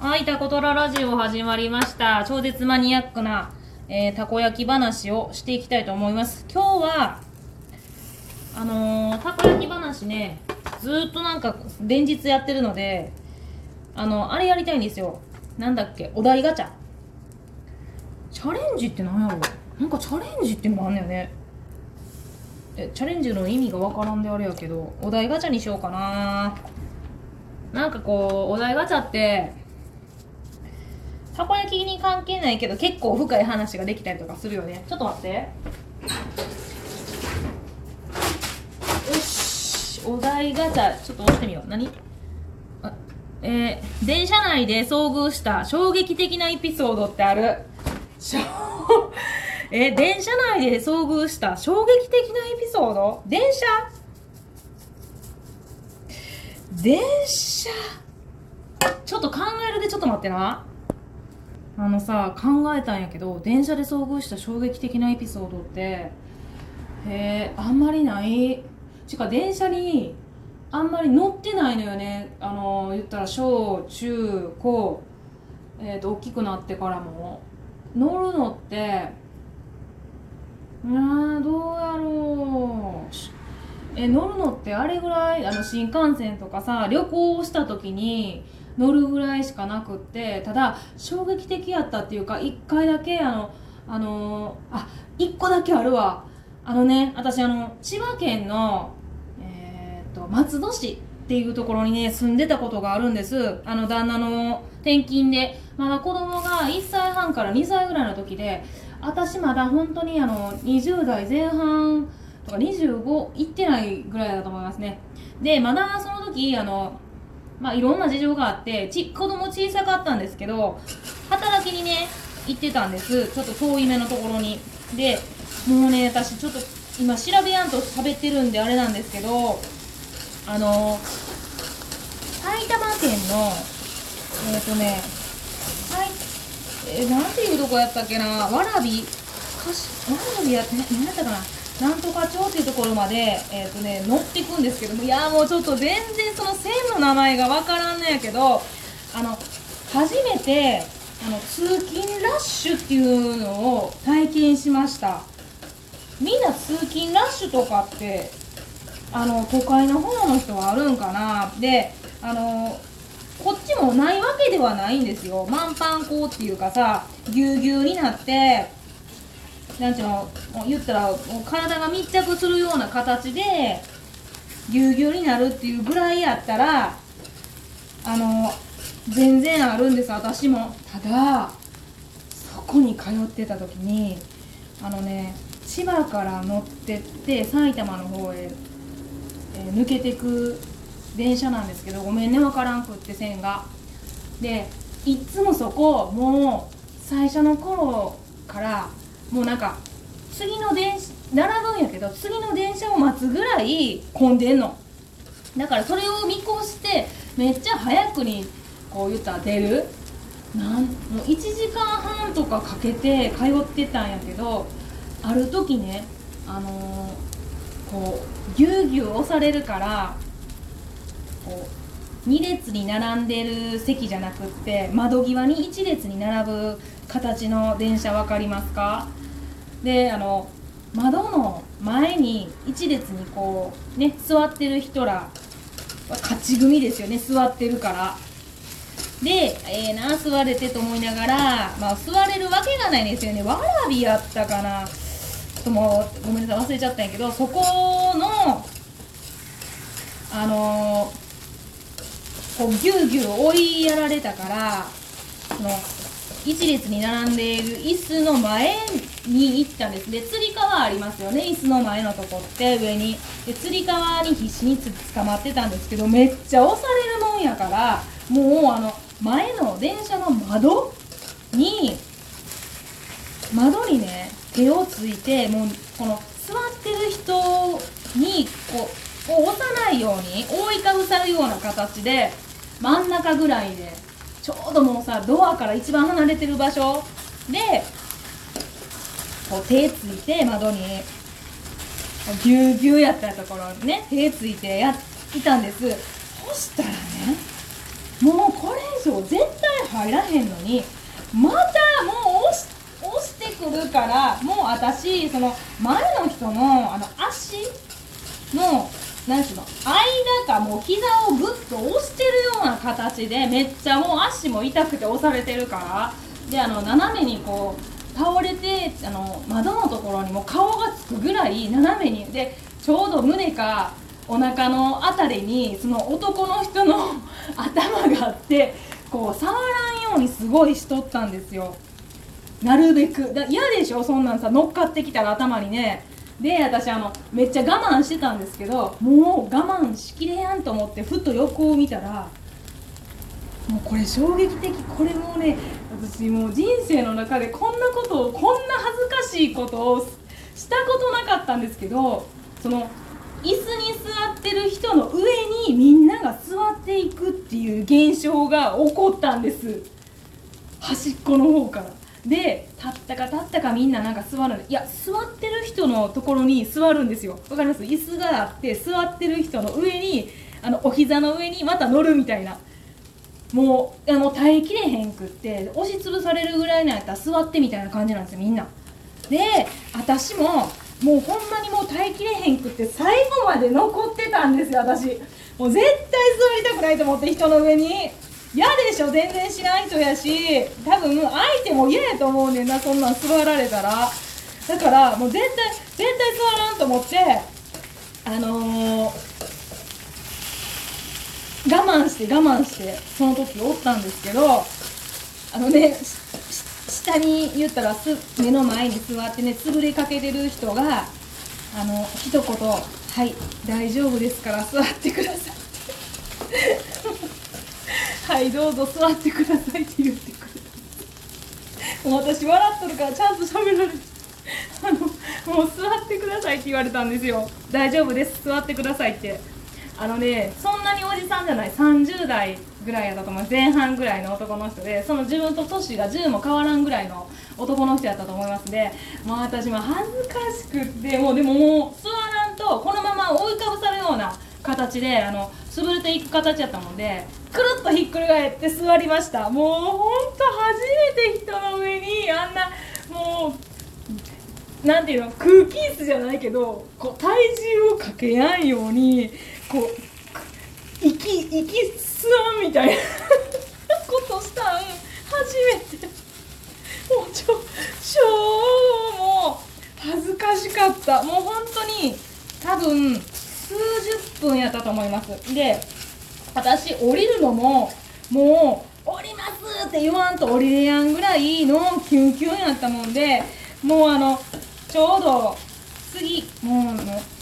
はい、タコトララジオ始まりました。超絶マニアックな、えー、たこ焼き話をしていきたいと思います。今日は、あのー、たこ焼き話ね、ずっとなんか連日やってるので、あの、あれやりたいんですよ。なんだっけ、お題ガチャ。チャレンジって何やろ？なんかチャレンジってのもあんのよね。え、チャレンジの意味がわからんであれやけど、お題ガチャにしようかななんかこう、お題ガチャって、たこ焼きに関係ないけど結構深い話ができたりとかするよね。ちょっと待って。よし。お題ガチャちょっと押してみよう。何？あえー、電車内で遭遇した衝撃的なエピソードってある。えー、電車内で遭遇した衝撃的なエピソード？電車？電車？ちょっと考えるでちょっと待ってな。あのさ考えたんやけど電車で遭遇した衝撃的なエピソードってへえあんまりない？ちか電車にあんまり乗ってないのよね。あの言ったら小中高えーと、大きくなってからも。乗るのってなあどうやろう。え乗るのってあれぐらいあの新幹線とかさ旅行した時に乗るぐらいしかなくってただ衝撃的やったっていうか1回だけあのあのあ1個だけあるわ。あのね私あの千葉県の、えー、っと松戸市っていうところにね住んでたことがあるんです。あの旦那の転勤で。まだ子供が1歳半から2歳ぐらいの時で私まだ本当にあの20代前半とか25いってないぐらいだと思いますね。でまだその時あのまあ、いろんな事情があってち子供小さかったんですけど働きにね行ってたんです。ちょっと遠い目のところに。でもうね私ちょっと今調べやんと喋ってるんであれなんですけどあの埼玉県のえっ、ー、とねはいえー、なんていうとこやったっけなわらびかしわらびやって何やったかな。なんとか町っていうところまで、えーとね、乗っていくんですけどもいやもうちょっと全然その線の名前がわからんのやけどあの初めてあの通勤ラッシュっていうのを体験しました。みんな通勤ラッシュとかってあの都会の方の人はあるんかな。であのこっちもないわけではないんですよ。満帆校っていうかさぎゅうぎゅうになってなんていうの言ったら体が密着するような形でぎゅうぎゅうになるっていうぐらいやったらあの全然あるんです私も。ただそこに通ってた時にあのね千葉から乗ってって埼玉の方へ、えー、抜けてく電車なんですけどごめんね分からんくって線が。でいっつもそこもう最初の頃もうなんか次の電車並ぶんやけど次の電車を待つぐらい混んでんの。だからそれを見越してめっちゃ早くにこう言ったら出る。なんもう1時間半とかかけて通ってたんやけどある時ねあのー、こうぎゅうぎゅう押されるからこう2列に並んでる席じゃなくって窓際に1列に並ぶ形の電車分かりますか？であの窓の前に一列にこうね座ってる人ら勝ち組ですよね。座ってるから。でええー、な座れてと思いながら、まあ、座れるわけがないんですよね。わらびやったかな。ちょっともうごめんなさい忘れちゃったんやけどそこのあのー、こうギュうギュう追いやられたからその一列に並んでいる椅子の前に行ったんです。でつり革ありますよね。椅子の前のとこって上に。でつり革に必死につ捕まってたんですけどめっちゃ押されるもんやからもうあの前の電車の窓に窓にね手をついてもうこの座ってる人にこう押さないように覆いかぶさるような形で真ん中ぐらいでちょうどもうさドアから一番離れてる場所でこう手ついて窓にぎゅうぎゅうやったところにね手ついてやいたんです。そしたらねもうこれ以上絶対入らへんのにまたもう押し押してくるからもう私その前の人のあの足のなんていうの間かもう膝をぐっと押してるような形でめっちゃもう足も痛くて押されてるからであの斜めにこう倒れてあの窓のところにも顔がつくぐらい斜めにでちょうど胸かお腹の辺りにその男の人の 頭があってこう触らんようにすごいしとったんですよ。なるべく。だ嫌でしょ？そんなんさ乗っかってきたら頭にね。で私あのめっちゃ我慢してたんですけどもう我慢しきれやんと思ってふっと横を見たらもうこれ衝撃的。これもね私もう人生の中でこんなことをこんな恥ずかしいことをしたことなかったんですけどその椅子に座ってる人の上にみんなが座っていくっていう現象が起こったんです。端っこの方から。で立ったか立ったかみんななんか座るいや座ってる人のところに座るんですよ。わかります？椅子があって座ってる人の上にあのお膝の上にまた乗るみたいな。もうあの耐えきれへんくって押しつぶされるぐらいのやったら座ってみたいな感じなんですよみんな。で私ももうほんまにもう耐えきれへんくって最後まで残ってたんですよ私。もう絶対座りたくないと思って人の上に。嫌でしょ全然知らん人やし。多分相手も嫌やと思うねんなそんなん座られたら。だからもう絶対絶対座らんと思ってあのー我慢して我慢してその時おったんですけどあのね下に言ったらす目の前に座ってね潰れかけてる人があの一言「はい大丈夫ですから座ってください」って。はいどうぞ座ってください」って言ってくれた私笑っとるからちゃんと喋られて。あのもう座ってくださいって言われたんですよ。大丈夫です座ってくださいって。あのねそんなにおじさんじゃない30代ぐらいやったと思います。前半ぐらいの男の人でその自分と年が10も変わらんぐらいの男の人やったと思いますでもう私も恥ずかしくってもうでももう座らんとこのまま追いかぶさるような形であの潰れていく形やったもんでくるっとひっくり返って座りました。もうほんと初めて人の上にあんなもうなんていうの空気椅子じゃないけどこう体重をかけやんようにこう息息吸わんみたいな ことしたん初めて。もうちょ超もう恥ずかしかった。もう本当に多分数十分やったと思います。で私降りるのももう降りますって言わんと降りれやんぐらいのキュンキュンやったもんでもうあのちょうど次もう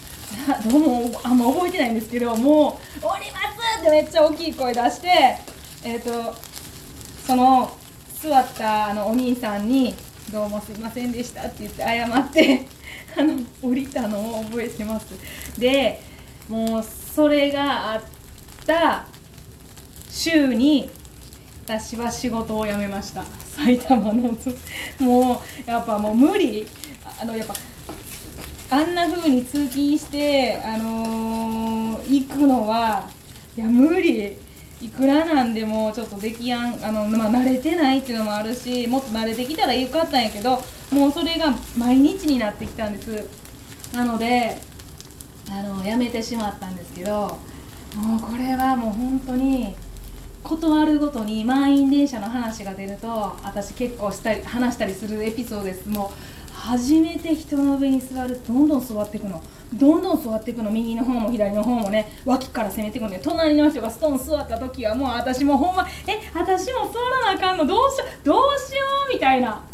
もうあんま覚えてないんですけどもう「降ります!」ってめっちゃ大きい声出してえっ、ー、とその座ったあのお兄さんに「どうもすいませんでした」って言って謝って あの降りたのを覚えてます。でもうそれがあった週に私は仕事を辞めました。埼玉の。もうやっぱもう無理。あのやっぱあんな風に通勤してあのー、行くのはいや無理。いくらなんでもちょっとできやんあの、まあ、慣れてないっていうのもあるしもっと慣れてきたらよかったんやけどもうそれが毎日になってきたんです。なのであのやめてしまったんですけどもうこれはもう本当に断るごとに満員電車の話が出ると私結構したり話したりするエピソードです。もう初めて人の上に座るどんどん座っていくの。どんどん座っていくの。右の方も左の方もね。脇から攻めていくの。で隣の人がストーン座った時はもう私もほんまえ私も座らなあかんの。どうしよう。どうしようみたいな。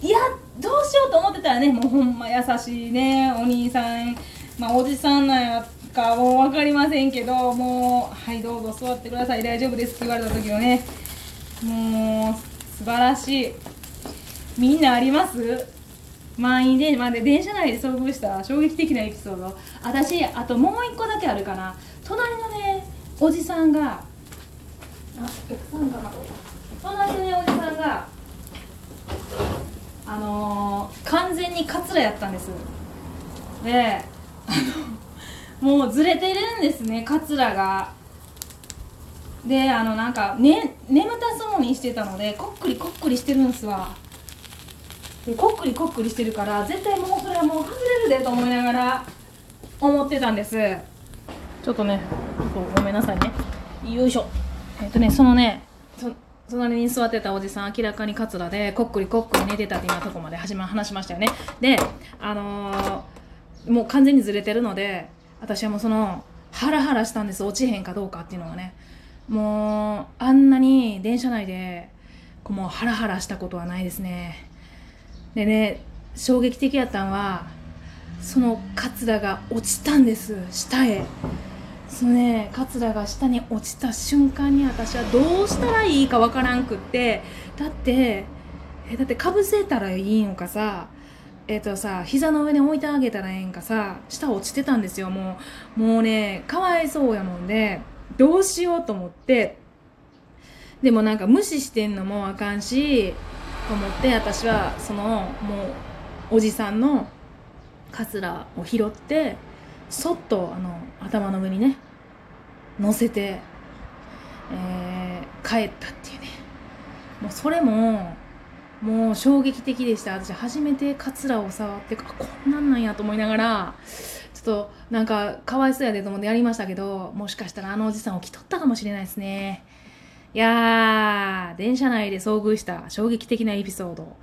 いやどうしようと思ってたらねもうほんま優しいねお兄さん。まあおじさんなんやかもう分かりませんけどもうはいどうぞ座ってください。大丈夫ですって言われた時はねもう素晴らしい。みんなあります？満員で、まで電車内で遭遇した衝撃的なエピソード。私あともう一個だけあるかな。隣のねおじさんがあおさんかな？隣のねおじさんがあのー、完全にカツラやったんです。であのもうずれてるんですねカツラが。であのなんか、ね、眠たそうにしてたのでこっくりこっくりしてるんすわ。でこっくりこっくりしてるから絶対もうそれはもう外れるでと思いながら思ってたんです。ちょっとねちょっとごめんなさいね。よいしょ。えっ、とねそのねそ隣に座ってたおじさん明らかにカツラでこっくりこっくり寝てたって今とこまで始ま話しましたよね。であのーもう完全にずれてるので私はもうそのハラハラしたんです。落ちへんかどうかっていうのがね。もうあんなに電車内でこうもうハラハラしたことはないですね。でね衝撃的やったんはそのカツラが落ちたんです下へ。そのねカツラが下に落ちた瞬間に私はどうしたらいいかわからんくってだってえだってかぶせたらいいのかさえっ、とさ膝の上に置いてあげたらええんかさ下落ちてたんですよもう。もうねかわいそうやもんでどうしようと思って。でもなんか無視してんのもあかんし思って私はそのもうおじさんのカツラを拾ってそっとあの頭の上にね乗せて、えー帰ったっていうね。もうそれももう衝撃的でした。私初めてカツラを触ってあこんなんなんやと思いながらちょっとなんかかわいそうやでと思ってやりましたけどもしかしたらあのおじさんを着とったかもしれないですね。いやー電車内で遭遇した衝撃的なエピソード。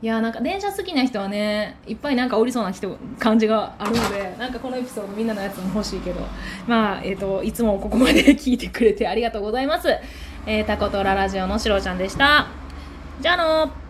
いやーなんか電車好きな人はねいっぱいなんかおりそうな人感じがあるのでなんかこのエピソードみんなのやつも欲しいけど。まあえっ、といつもここまで聞いてくれてありがとうございます。えー、タコトララジオのしろちゃんでした。じゃあのー。